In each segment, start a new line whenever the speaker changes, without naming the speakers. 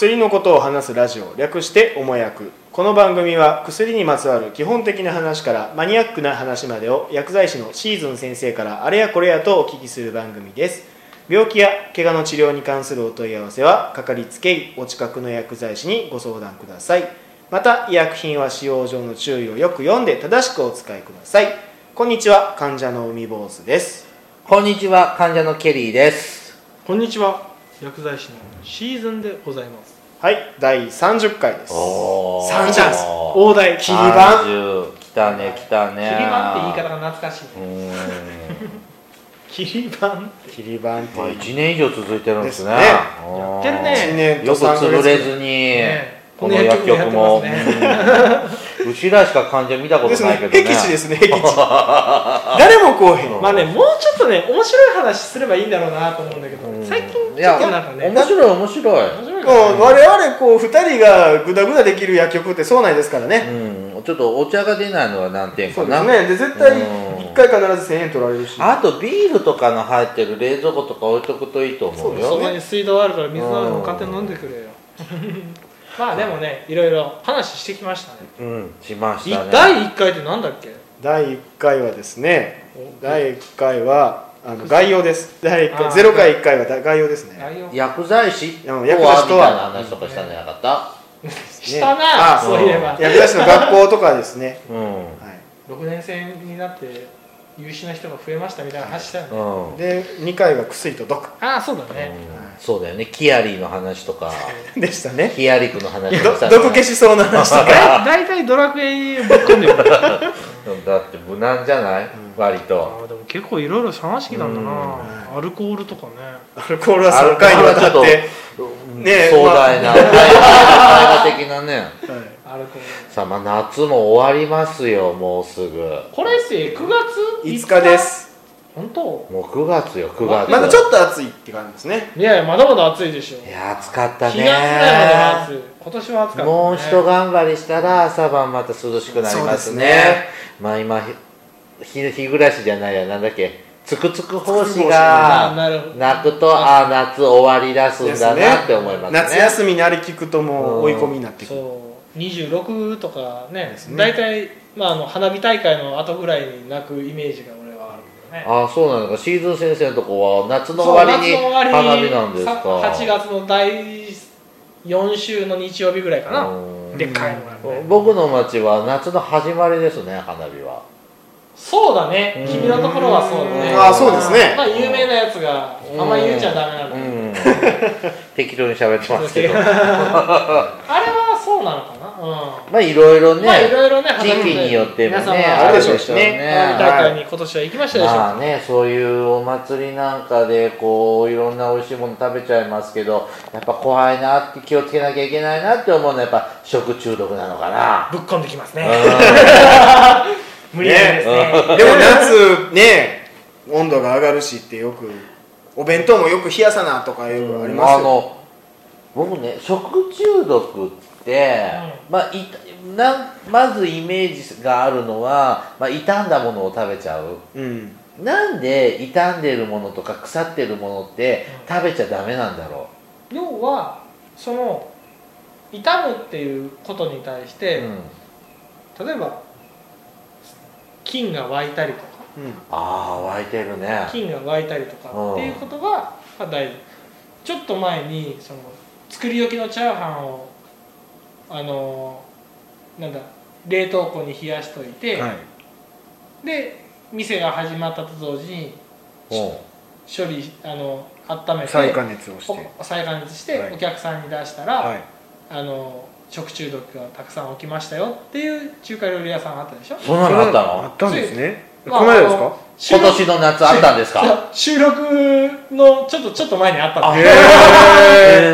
薬のことを話すラジオ略しておもやくこの番組は薬にまつわる基本的な話からマニアックな話までを薬剤師のシーズン先生からあれやこれやとお聞きする番組です。病気や怪我の治療に関するお問い合わせはかかりつけ医お近くの薬剤師にご相談ください。また医薬品は使用上の注意をよく読んで正しくお使いください。こんにちは患者の海坊主です。
こんにちは、患者のケリーです。
こんにちは薬剤師のシーズンでございます。
はい第30回です。
お
ー。
30です
大台
切り板。
30来たね、来たね。
切り板って言い方が懐かしい。う
ーん。
切り板
切り板って。
まあ、1年以上続いてるんですね。
やってるね。
1年
よく
と3ヶ
潰
月
れずに、
ね。
この薬局も、うちらしか患者見たことないけどね。
ね僻地ですね 誰も来おへん。
まあねもうちょっとね面白い話すればいいんだろうなと思うんだけど、
うん。
最近
いや
ね。
面白い面白い。
面白い
も
から
う我々こう2人がグダグダできる薬局ってそうないですからね、
うん、ちょっとお茶が出ないのは難点
そう
かな。
ですね。で絶対
うん。
1回必ず1000円取られるし。
あとビールとかの入ってる冷蔵庫とか置いとくといいと思うよ。
そこに水道あるから水飲んでも勝手に飲んでくれよ。まあでもねいろいろ話してきましたね。
うん、しまし
い
たね。
第1回ってなんだっけ？
第1回はですね。第1回はあの概要です。第1回
あー
0回1回は概要ですね。
薬剤師？とは
うん薬剤師とは。
みたいな話とかしたんじゃなかった、
したな、
あ
そういえば。
薬剤師の学校とかですね、
うん。
は
6年生になって優秀な人が増えましたみたいな話したよね、
うん。
い、で2回が薬と毒。
ああそうだね、
うん。そうだよね。キアリーの話とか。
でしたね。
キアリクの話と
ど
か
毒消しそうな話とか。
だ大体ドラクエにぶっ込んでる。あ
だって無難じゃない、割と。
ーでも結構いろいろ話聞いたんだな、
う
アルコールとかね。
アルコールは3回にわたって
ね
ね
壮大な、大河的なね。
はい。
アルコール。
さあ、まあ、夏も終わりますよもうすぐ。
これって9月
5日です
本当？
もう9月よ9月。
まだちょっと暑いって感じですね。
いやいやまだまだ暑いでしょ。
いや暑かった
4月ぐらいまでは暑
ね
い。今年は暑かった、ね、
もう一頑張りしたら朝晩また涼しくなりますね。
ね
まあ今ひ日日暮らしじゃないや。なんだっけ？つくつく胞子
あ
が
なるほど。
泣くとああ夏終わり出すんだなって思いますね。
夏休みになり聞くともう追い込みになってくる。
そう。26とかね。大体、まあ、あの花火大会の後ぐらいに泣くイメージがね。
ああそうなのか。シーズン先生のとこは夏の終わりに花
り
火なんですか？
さ8月の第4週の日曜日ぐらいかな。
うん。
でっかいのがあるね。
僕の町は夏の始まりですね花火は。
そうだね。
うん。
君のところはそうだね
あそうですね。
まあ有名なやつがあんまり言っちゃダメなんだけど。
うん。適当に喋ってますけど。
あれはそうなのかな。う
まあいろいろね、
んまあいろいろね
時期によっても
皆さん
ね
は
あるでしょうね。
大会に今年は行きましたでしょうか
まあねそういうお祭りなんかでこういろんな美味しいもの食べちゃいますけどやっぱ怖いなって気をつけなきゃいけないなって思うのはやっぱ食中毒なのかな。
ぶっ込んできますね。
う
無理やりですね。
でも夏ね温度が上がるしってよくお弁当もよく冷やさなとかよくありますよ、
あの僕ね食中毒って、まあいなまずイメージがあるのは、まあ、傷んだものを食べちゃう。
うん。
なんで傷んでるものとか腐ってるものって食べちゃダメなんだろ
要はその傷むっていうことに対し
う、
て、
うん、
例えば菌が湧いたりとか。
うん。
ああ湧いてるね。
菌が湧いたりとか
うん
っていうことがまあ大事。ちょっと前にその作り置きのチャーハンをあのなんだ冷凍庫に冷やしといて、
はい。
で店が始まったと同時に
う。ん
処理あの温めて
再加熱をして。
お再加熱して
はい。
お客さんに出したら、
はい。
あの食中毒がたくさん起きましたよっていう中華料理屋さんあったでしょ？
そんなのあったの？
あったんですね。
まあ
この間ですか？
今年の夏あったんですか？
収録のちょっとちょっと前にあったん
へ
だ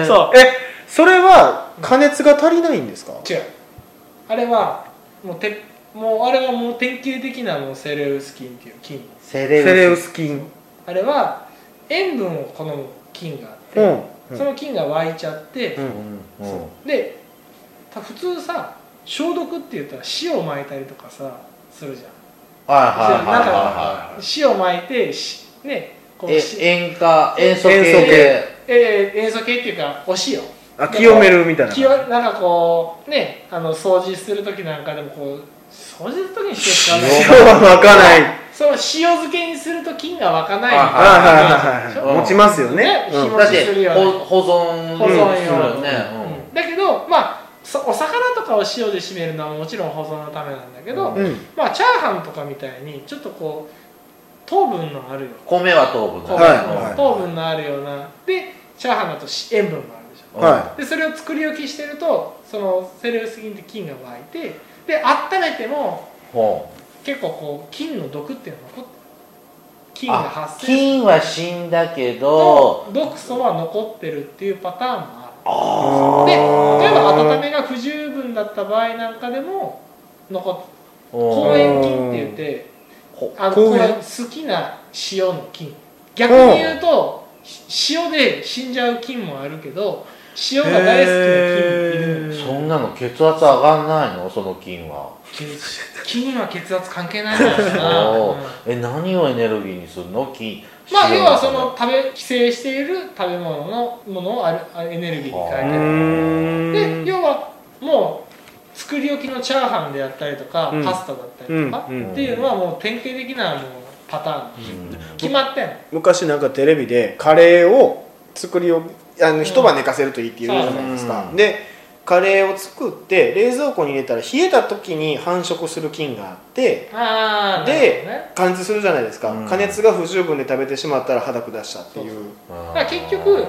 え
そう。
えそれは加熱が足りないんですか？
違う。あれはもうてもうあれはもう典型的なもうセレウス菌っていう菌。
セレウス
セレウス菌。
あれは塩分を好む菌があって、
うん
その菌が湧いちゃって、
うん
うんうん。
でた普通さ消毒って言ったら塩撒いたりとかさするじゃん
はいはいはい
なん
はい。は
か塩撒いてしねこう
塩化塩素系
塩素系
えー塩素系っていうかお塩。
あ清めるみたいな
清なんかこうねあの掃除する時なんかでもこう掃除する時にして使わな。い
塩は湧かない。
その塩漬けにすると菌が湧かない。みたいな
持ちますよね。
だって保存
保存用
するよね、
うん。だけどまあそお魚とかを塩で締めるのはもちろん保存のためなんだけど、
うん。
うん
まあチャーハンとかみたいにちょっとこう糖分のあるよ
米は糖分だ
糖分,、
はいはい。
糖分のあるようなでチャーハンだとし塩分があるでしょ。
は
でそれを作り置きしてるとそのセレウス菌って菌が湧いてで温めても
ほ
結構こう菌の毒っていうのが残ってる菌
う
が
あ
発生
菌は死んだけ
と
ど
毒素は残ってるっていうパターンもある。
あ
で例えば温めが不十分だった場合なんかでも残抗塩菌って言って
ほ
あの好きな塩の菌。逆に言うとし塩で死んじゃう菌もあるけど塩が大好きな菌いるの
そんなの血圧上がんないの？その菌は。
菌は血圧関係ないんだよな、
え何をエネルギーにするの？菌
まあ
塩
要はその食べ寄生している食べ物のものをあるあエネルギーに
う
変えてる。
ー。ん。
で要はもう作り置きのチャーハンであったりとか、
うん
パスタだったりとか、
うん。うん。
っていうのはもう典型的なもうパターン
うん。
決まってんの。
昔なんかテレビでカレーを作りをあの一晩寝かせるといいって言うじゃないですか、
うん。
でカレーを作って冷蔵庫に入れたら冷えた時に繁殖する菌があって
ああ
で加熱するじゃないですか、
うん。
加熱が不十分で食べてしまったら肌下したっていう。
だ
から結局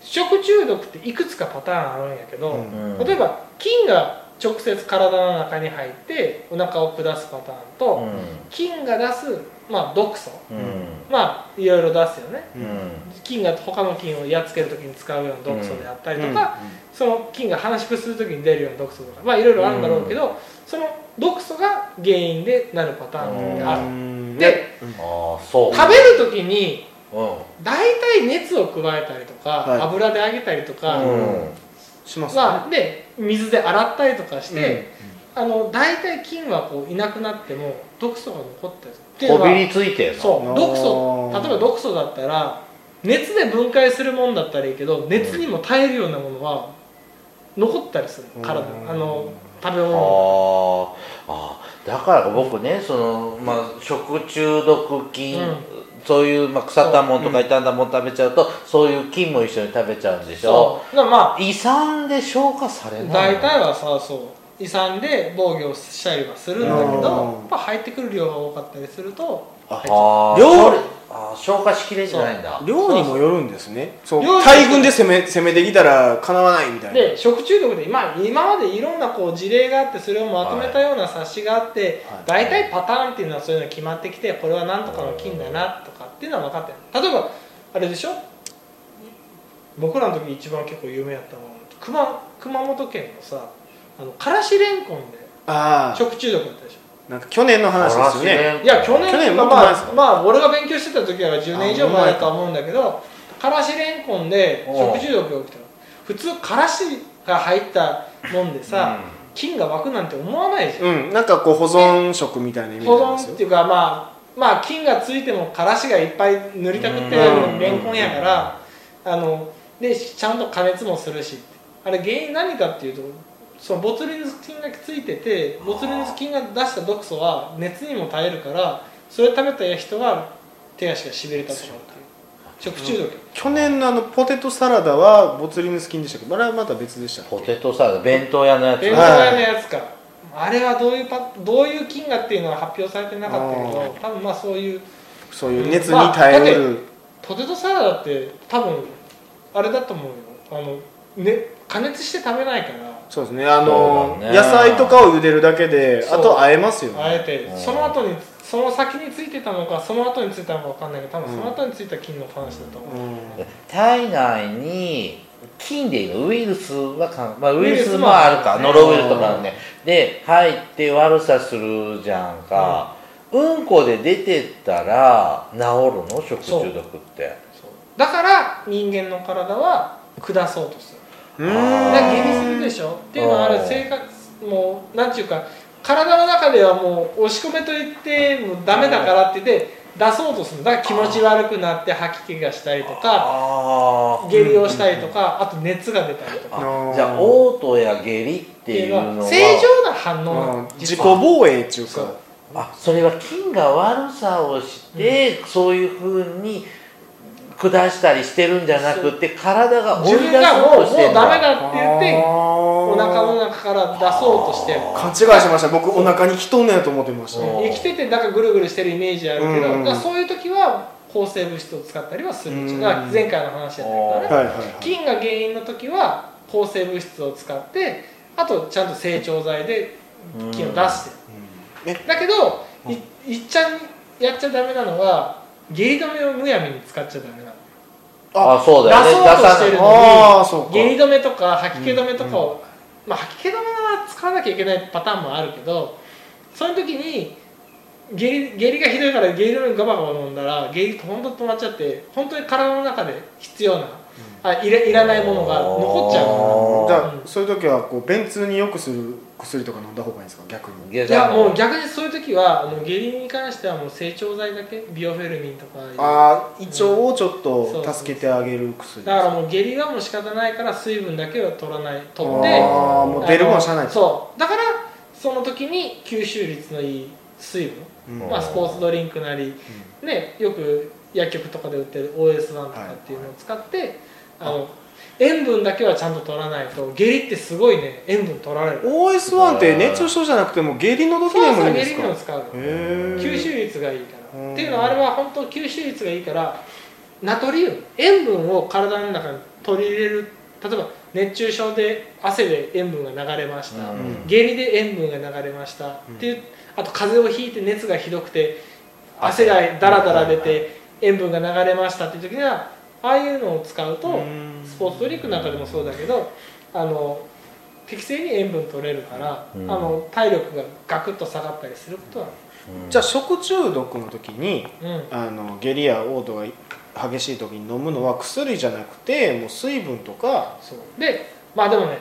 食中毒っていくつかパターンあるんやけど、
うん。
例えば菌が直接体の中に入ってお腹を下すパターンと、菌が出す、まあ、毒素。まあいろいろ出すよね。菌が他の菌をやっつける時に使うような毒素であったりとか、その菌が繁殖する時に出るような毒素とかまあいろいろあるんだろうけど、その毒素が原因でなるパターンってある、
うん。
で食べる時に
うん。
大体熱を加えたりとか、
はい。
油で揚げたりとか、
うん。
します
まあ、で水で洗ったりとかして、
ね
あの大体菌はこういなくなっても毒素が残ったりするっていうの。は
こびりついて
そう。毒素例えば毒素だったら熱で分解するもんだったらいいけど熱にも耐えるようなものは残ったりする。体。にあの食べ
あ
物
ー。あー。だから僕ねその、まあ、食中毒菌、
うん。
そういう、まあ、腐ったもんとか傷んだもん食べちゃうとそう。いう菌も一緒に食べちゃうんでしょ？
そう。だからま
胃酸で消化されない
あ大体はさそう胃酸で防御したりはするんだけど
うん。
やっぱ入ってくる量が多かったりすると
あ量。
あー消化しきれてないんだ。
量にもよるんですね。そう。大群で攻め攻めてきたらかなわないみたいな。
で食中毒で今今までいろんなこう事例があってそれをまとめたような冊子があって、
はい。
大体パターンっていうのはそういうのが決まってきてこれは何とかの菌だなとかっていうのは分かってる。例えばあれでしょ？僕らの時一番結構有名やったのは熊熊本県のさあのからしれんこんで
ああ
食中毒だったでしょ。
なんか去年の話ですよね。
いや去年
去年
まあまあ俺が勉強してた時は10年以上前だとは思うんだけどからしれんこんで食中毒が起きたの。普通からしが入ったもんでさ、菌が湧くなんて思わないじゃん。
うん。なんかこう保存食みたいな意味
保
なんですよ。
存っていうかまあまあ菌がついてもからしがいっぱい塗りたくって
うん
レンコンやからあのでちゃんと加熱もするしあれ原因何かっていうとそのボツリヌス菌がついててボツリヌス菌が出した毒素は熱にも耐えるからそれ食べた人は手足がしびれたとう食中毒、
去年のあのポテトサラダはボツリヌス菌でしたけ？どあれはまた別でした
ポテトサラダ弁当屋のやつ。
弁当屋のやつか、あれはどういうパどういう菌がっていうのは発表されてなかったけど多分まあそういう
そういう熱に耐えうる、
ポテトサラダって多分あれだと思うよ。あの、ね、加熱して食べないから
そうですね。あの
ね。
野菜とかを茹でるだけであと和えますよね。
あえて
うん。
その後にその先についてたのかその後についたのか分かんないけど多分その後についた菌の話だと思う、
うん。
体内に菌でいうのウイルスはかん、まあ、ウイルス
も
もあるかノロウイルスとかあるね。で入って悪さするじゃんか、うん、こで出てったら治るの？食中毒って。
だから人間の体は下そうとする
うん。
から下痢するでしょ？っていうのはある。
うん
生活もうなんていうか体の中ではもう押し込めといってもうダメだからって言って出そうとする。だから気持ち悪くなって吐き気がしたりとか
あ
下痢をしたりとかあと熱が出たりとか。
あじゃあ嘔吐や下痢っていうのは
正常な反応なの
うん。自己防衛っていう
そう。
か
あそれは菌が悪さをして、そういうふうに下したりしてるんじゃなくて体が追い
自
出そう
分がもうもう
としてん
ダメ
だ
だって言ってお
お
腹の中から出そうとして
勘違いしました。僕お腹に人んねやと思ってました。
うん。
生きててなんかぐるぐるしてるイメージあるけど、
うん
だからそういう時は抗生物質を使ったりはする。ん。ですよだから前回の話だったけどね、
はいはいはい。
菌が原因の時は抗生物質を使ってあとちゃんと成長剤で菌を出してる、
え？
だけどいいっちゃんやっちゃダメなのは下痢止めをむやみに使っちゃダメなの
あそうだよね。
出そうとしてるのに下痢止めとか吐き気止めとかを、まあ吐き気止めは使わなきゃいけないパターンもあるけどそういう時に下痢下痢がひどいから下痢止めガバガバ飲んだら下痢本当に止まっちゃって本当に体の中で必要な、あいらいらないものが残っちゃう。から
じゃあそういう時はこう便通によくする薬とか飲んだ方がいいんですか？逆に。
いや
もう逆にそういう時はあの下痢に関してはもう成長剤だけビオフェルミンとか
ああ胃腸をちょっと助けてあげる薬
だからもう下痢はもう仕方ないから水分だけは取らない取って。
ああもう出るもんしゃあない
そう。だからその時に吸収率のいい水分、
うん。
まあ、スポーツドリンクなり、ね、よく薬局とかで売ってる OS1 とかっていうのを使って、あの塩分だけはちゃんと取らないと下痢ってすごいね塩分取られる。
OS1 って熱中症じゃなくても下痢の時でもいいんですか？
下痢にも使う吸収率がいいから、
うん。
っていうのはあれは本当吸収率がいいからナトリウム塩分を体の中に取り入れる例えば熱中症で汗で塩分が流れました、
うん。
下痢で塩分が流れました、っていうあと風邪をひいて熱がひどくて汗。がダラダラ出て塩分が流れましたっていう時にはああいうのを使うと、
うん。
スポーツドリンクなんかでもそうだけどあの適正に塩分取れるから、
うん。
あの体力がガクッと下がったりすることは。
じゃあ食中毒の時に
うん。
あの下痢や嘔吐が激しい時に飲むのは薬じゃなくてもう水分とか。
そう。でまあでもね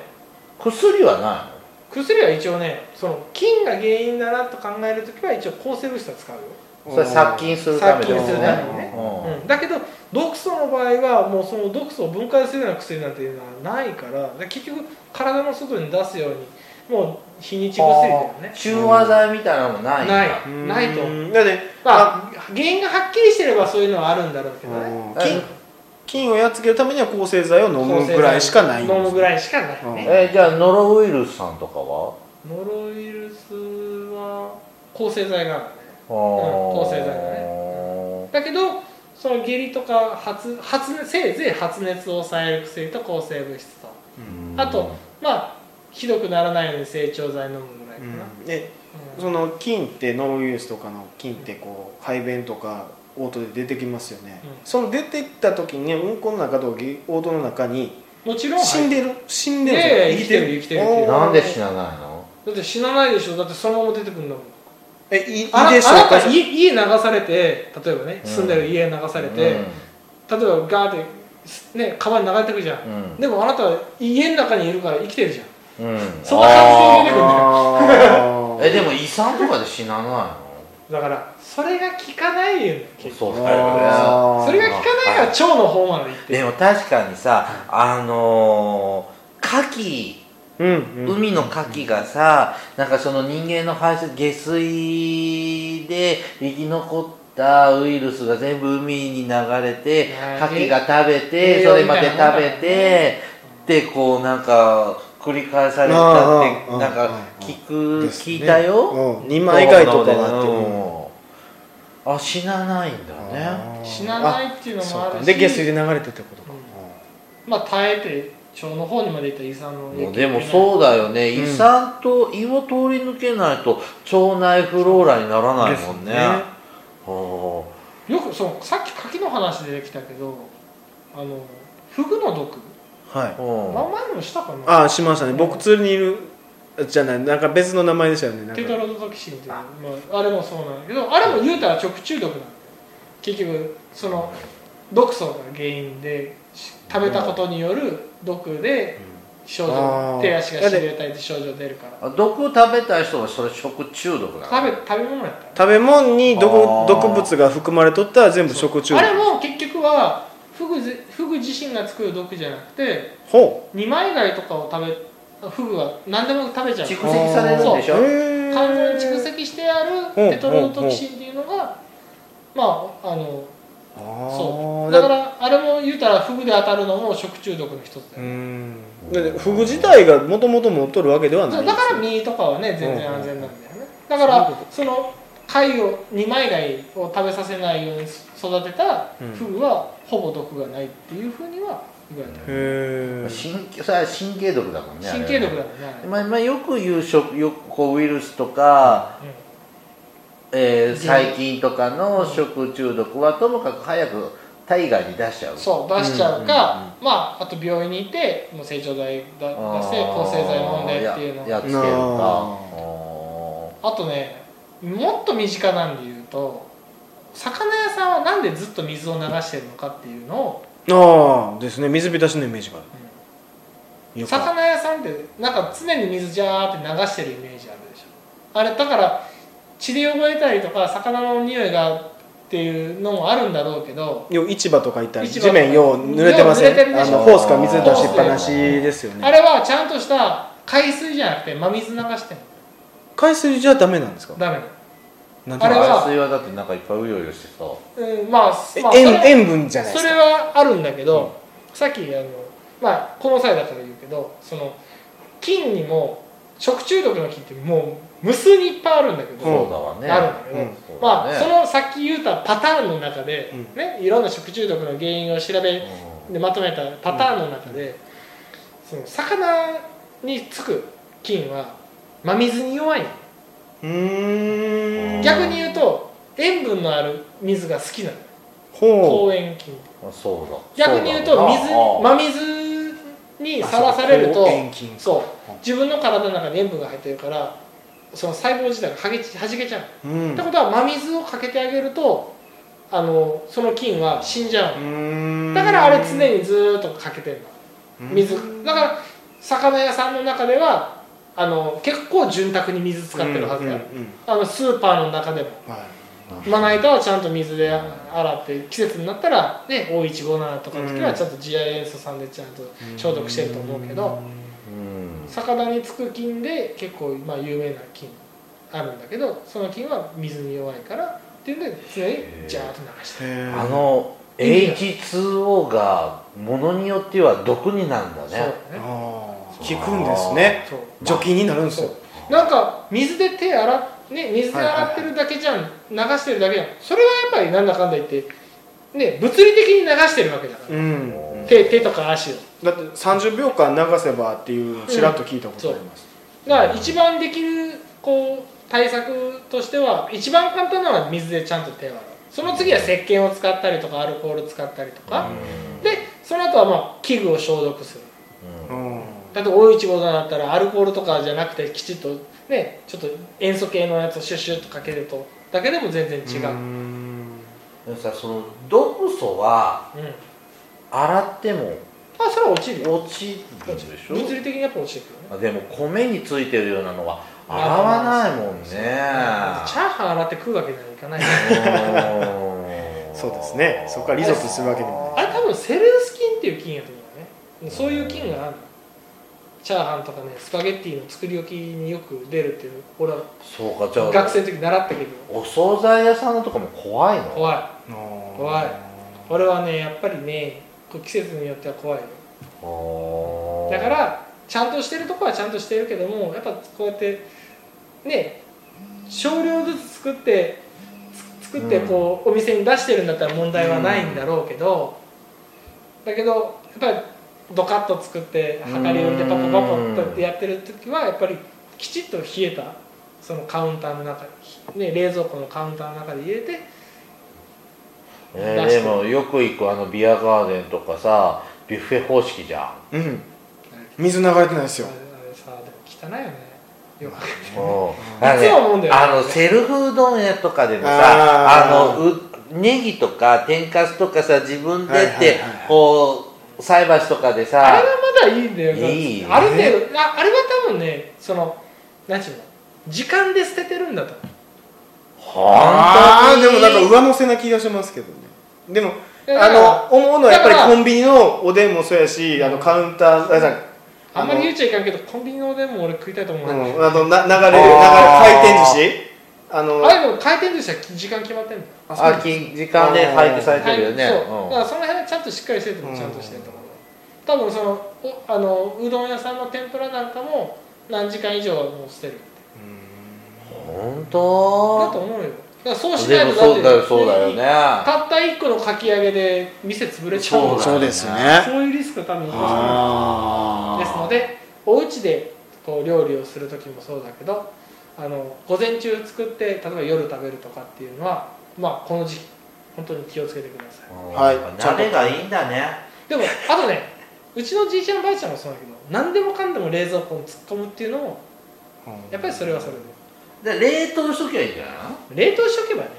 薬はな
薬は一応ねその菌が原因だなと考える時は一応抗生物質は使うよ、
それ殺菌するため
殺菌するために
ね。
ね
うん。
うん、だけど毒素の場合はもうその毒素を分解するような薬なんていうのはないからで結局体の外に出すようにもう日にち薬だよね。
中和剤みたいなのもない
ない。
うん。
ないと思う。
だって
まあ原因がはっきりしてればそういうのはあるんだろうけどね
うん。菌菌をやっつけるためには抗生剤を飲むぐらいしかない。んです
飲むぐらいしかないね、
えじゃあノロウイルスさんとかは？
ノロウイルスは抗生剤がある。ね
抗
抗生剤だだけどその下痢とか発発熱せいぜい発熱を抑える薬と抗生物質と。あとまあひどくならないように成長剤飲むぐらいかな、
うん。で
うん。
その菌ってノロウイルスとかの菌ってこう排便とか嘔吐で出てきますよね、
うん。
その出てきた時にうんこの中と嘔吐の中に
もちろん
死んでる？死んでる？
生きてる生きてる。
なんで死なないの？
だって死なないでしょ。だってそのまま出てくるんだもん
えいいい
あな
でしょうか？
あなた家家流されて例えばね住んでる家流されて、例えばガーってね川に流れてくじゃん、
うん。
でもあなたは家の中にいるから生きてるじゃん。
うん、うん、
その感じで出てくるんだよ。
えでも胃酸とかで死なないの？
だからそれが効かないよ結局
そうだよね
あー。
それが効かないから腸の方まで行って
でも確かにさあのー、牡蠣
うんうん。
海の牡蠣がさなんかその人間の排出下水で生き残ったウイルスが全部海に流れて
ね。
牡蠣が食べてそれまで食べてでこうなんか繰り返された
あ
ってなんか聞く聞いたよ。
うん。二枚貝とかがあって
うん。あ死なないんだね。
死なないっていうのもあるし。
で下水で流れてってことか、
まあ耐えて腸の方にまで行った胃酸の影響
でもそうだよね、
うん。
胃酸と胃を通り抜けないと腸内フローラにならないもんね。
ね。
ほ
よくそうさっき柿の話出てきたけどあのフグの毒。
はい、
名前もしたかな？
ああしましたね。僕釣りにいるじゃない。なんか別の名前でしたよね。
テトラドトキシンっていう。のまあ、あれもそうなんだけどあれも言うたら食中毒なんだよ。結局その毒素が原因でし食べたことによる毒で症
あー
状手足がしびれたりって症状出るから。
あ毒食べた人はそれ食中毒なの？
食べ食べ物やった
食べ物に毒毒物が含まれとったら全部食中毒。
あれも結局はフグぜフグ自身が作る毒じゃなくて
ほ
二枚貝とかを食べフグは何でも食べちゃう。
蓄積されるんでしょ？
肝臓に蓄積してあるテトロドトキシンっていうのがまああのそう。だからあれも言うたらフグで当たるのも食中毒の一つだ
う
よ、
ん。だってフグ自体がもともと持っとるわけではない
だから身とかはね全然安全なんだよね、だからその貝を二枚貝を食べさせないように育てた
うん。
フグはほぼ毒がないっていうふうには言われてる、
へえ
神経それは神経毒だもんね
神経毒だもんね
まあ、まあよく言う食よくこうウイルスとか、えー細菌とかの食中毒はともかく早く体外に出しちゃう。
そう出しちゃうか、まああと病院にいてもう成長剤だ出して抗生剤飲んでっていうの。
ややっつけるか。
あ。
あとねもっと身近なんで言うと魚屋さんはなんでずっと水を流してるのかっていうのを
ああですね。水浸しのイメージがある。よくある。
魚屋さんってなんか常に水ジャーって流してるイメージあるでしょ。あれだから血で汚れたりとか魚の匂いがっていうのもあるんだろうけど
よう市場とか行ったら地面よう濡れてませんあのホースから水出しっぱなしですよね。
あれはちゃんとした海水じゃなくて真水流してんの。
海水じゃダメなんですか？
ダメ。あれは
海水はだってなんかいっぱいうようよしてさ。
うんまあ、まあ、
塩塩分じゃないで
それはあるんだけど、さっきあのまあこの際だから言うけどその菌にも食中毒の菌ってもう無数にいっぱいあるんだけど、
うん
そうだわね。
あるんだけど、
うん
そうだ
まあ
ね。
そのさっき言ったパターンの中で、
うん。
ねいろんな食中毒の原因を調べでまとめたパターンの中で、その魚につく菌は真水に弱いの。
うーん。
逆に言うと塩分のある水が好きなの
ほ
抗塩菌。
うんそうだ。
逆に言うと水真水にさらされると
そう。
自分の体の中に塩分が入ってるからその細胞自体がはげちはじけちゃう、
ううん。
ってことは真水をかけてあげるとあのその菌は死んじゃう。のだからあれ常にずーっとかけてるの。水。だから魚屋さんの中ではあの結構潤沢に水使ってるはずだよ、
うんうんうん
あのスーパーの中でも。
はい。
まな板はちゃんと水で洗って季節になったらね O157 とかの時はちゃんと次亜塩素酸でちゃんと消毒してると思うけど。
うん
魚につく菌で結構まあ有名な菌あるんだけどその菌は水に弱いからっていうんで常にジャーッと流して
あの H2O がものによっては毒になるんだね。
そうだね。
効くんですね。除菌になるんですよ。
なんか水で手洗っね水で洗ってるだけじゃん、流してるだけじゃん。それはやっぱりなんだかんだ言ってね物理的に流してるわけだから、
うん
手手とか足を。
だって30秒間流せばっていうのをちらっと聞いたことあります、
だから一番できるこう対策としては一番簡単なのは水でちゃんと手を洗う。その次は石鹸を使ったりとかアルコール使ったりとか、でその後はまあ器具を消毒する。
うん。
だって O157 だったらアルコールとかじゃなくてきちっとねちょっと塩素系のやつをシュッシュッとかけるとだけでも全然違う、うん。
ん
でもさその毒素は洗っても
あそれは落ちるよ。
落ちるでしょ？
物理的にやっぱ落ちてくるよね。
あでも米についてるようなのは洗わないもんね。
チャーハン洗って食うわけにはいかない
そうですね。そこからリゾットするわけでも
あれ多分セレウス菌っていう菌やと思うね。そういう菌があるの。チャーハンとかねスパゲッティの作り置きによく出るっていう俺は
そうかじゃあ
学生の時習ったけど。
お惣菜屋さんのとかも怖いの？
怖い。
ない
怖い。俺はねやっぱりね季節によっては怖いだからちゃんとしてるとこはちゃんとしてるけどもやっぱこうやってね少量ずつ作ってつ作ってこう、お店に出してるんだったら問題はないんだろうけど、だけどやっぱりドカッと作って量り売りでパパパパってやってる時はやっぱりきちっと冷えたそのカウンターの中に、ね、冷蔵庫のカウンターの中で入れて
えーでもよく行くあのビアガーデンとかさビュッフェ方式じゃん。
うん。水流れてないですよ。
あでも汚いよね。よく。
もう
いつも思うんだよね。
あのセルフうどん屋とかでもさ
あ
のうネギとか天かすとかさ自分でって、
はいはいはいはい。
こう菜箸とかでさ
あれはまだいいんだよ。
いい
ある程度ああれは多分ねその何ていうの時間で捨ててるんだと
ああ
本当に？
でもなんか上乗せな気がしますけどね。でもあの思うのはやっぱりコンビニのおでんもそうやしあのカウンターあじゃ
あんまり言っちゃいかんけどコンビニのおでんも俺食いたいと思う
あ
ん
あのな流れる流れ回転寿司？あの
あれでも回転寿司は時間決まってんだよ
あき時間で配給されてるよね、
はいそう。
うん。
だからその辺はちゃんとしっかりしててもちゃんとしてると思う、多分そのおあのうどん屋さんの天ぷらなんかも何時間以上はもう捨てる
本
だ
当
と思うよ。だからそうしないとだって
そうだよそうだよね。
たった1個のかき揚げで店潰れちゃう
そう
ですね。
そういうリスクは多分残さ
あ
ない。ですのでお家でこう料理をする時もそうだけどあの午前中作って例えば夜食べるとかっていうのはまあこの時期本当に気をつけてください。
はい。
慣れがいいんだね。
でもあとねうちのじいちゃんばあちゃんもそうだけど何でもかんでも冷蔵庫に突っ込むっていうのもやっぱりそれはそれで
で冷凍しときゃいいんじゃない
冷凍しとけばね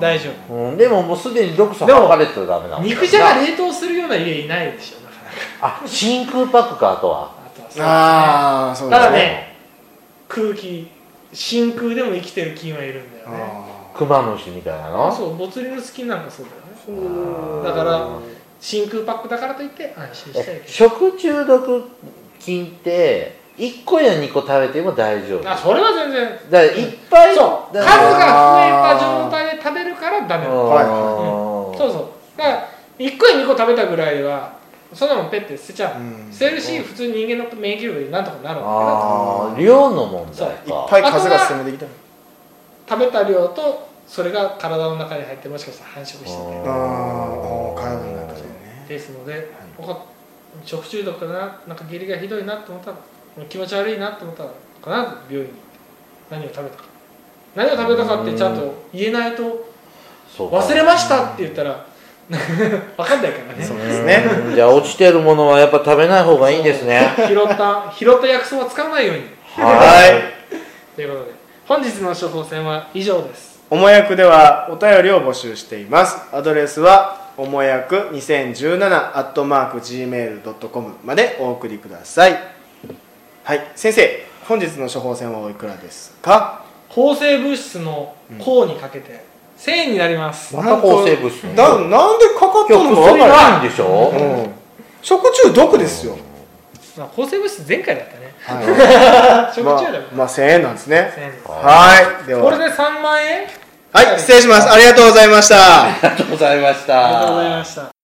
大丈夫。
の、うん、でももうすでに毒素
でも
剥がれてたらダメなの。
肉じゃが冷凍するような家いないでしょなかなか
あ真空パックかあとは。
あとはそう
ああそうです
ただね空気真空でも生きてる菌はいるんだよね。
あ
クマムシみたいなの？
そうボツリヌス菌なんかそうだよね。だから真空パックだからといって安心してはい
食中毒菌って1個や2個食べても大丈夫。
あそれは全然。
だからいっぱい
そう。数が増えた状態で食べるからダメなの。
はい
うん。
そうそう。だから1個や2個食べたぐらいはそんなもんペッて捨てちゃう、
うん。
捨てるし普通に人間の免疫力でなんとかなるんだ。
あー。量の問題
そう。
いっ
か
ぱい数が進めてきた
食べた量とそれが体の中に入ってもしかしたら繁殖してて。
うん
ああ体の中でね。
ですので、ここ食中毒だな。なんか下痢がひどいなと思ったら気持ち悪いなと思ったら必ず病院に何を食べたか。何を食べたかってちゃんと言えないと忘れましたって言ったら 分かんないからね。
そうですね。
うんじゃあ落ちてるものはやっぱ食べない方がいいんですね。
拾った拾った薬草は使わないように。
はい。
ということで本日の処方箋は以上です。
おもやくではお便りを募集しています。アドレスはおもやく2017アットマーク Gmail.com までお送りくださいはい。先生本日の処方箋はおいくらですか？
抗生物質の抗にかけて1000円になります、
また抗生物質
だなんでかかったのか分
薬
から
ないんでしょ？
うん。食中毒ですよ、
まあ、抗生物質前回だったね。
はい、
食
まあ
中毒、
まあ1000円なんですね。
1000円です。
はい。では。
これで3万円？
はい。失礼します。ありがとうございました。
ありがとうございました。
ありがとうございました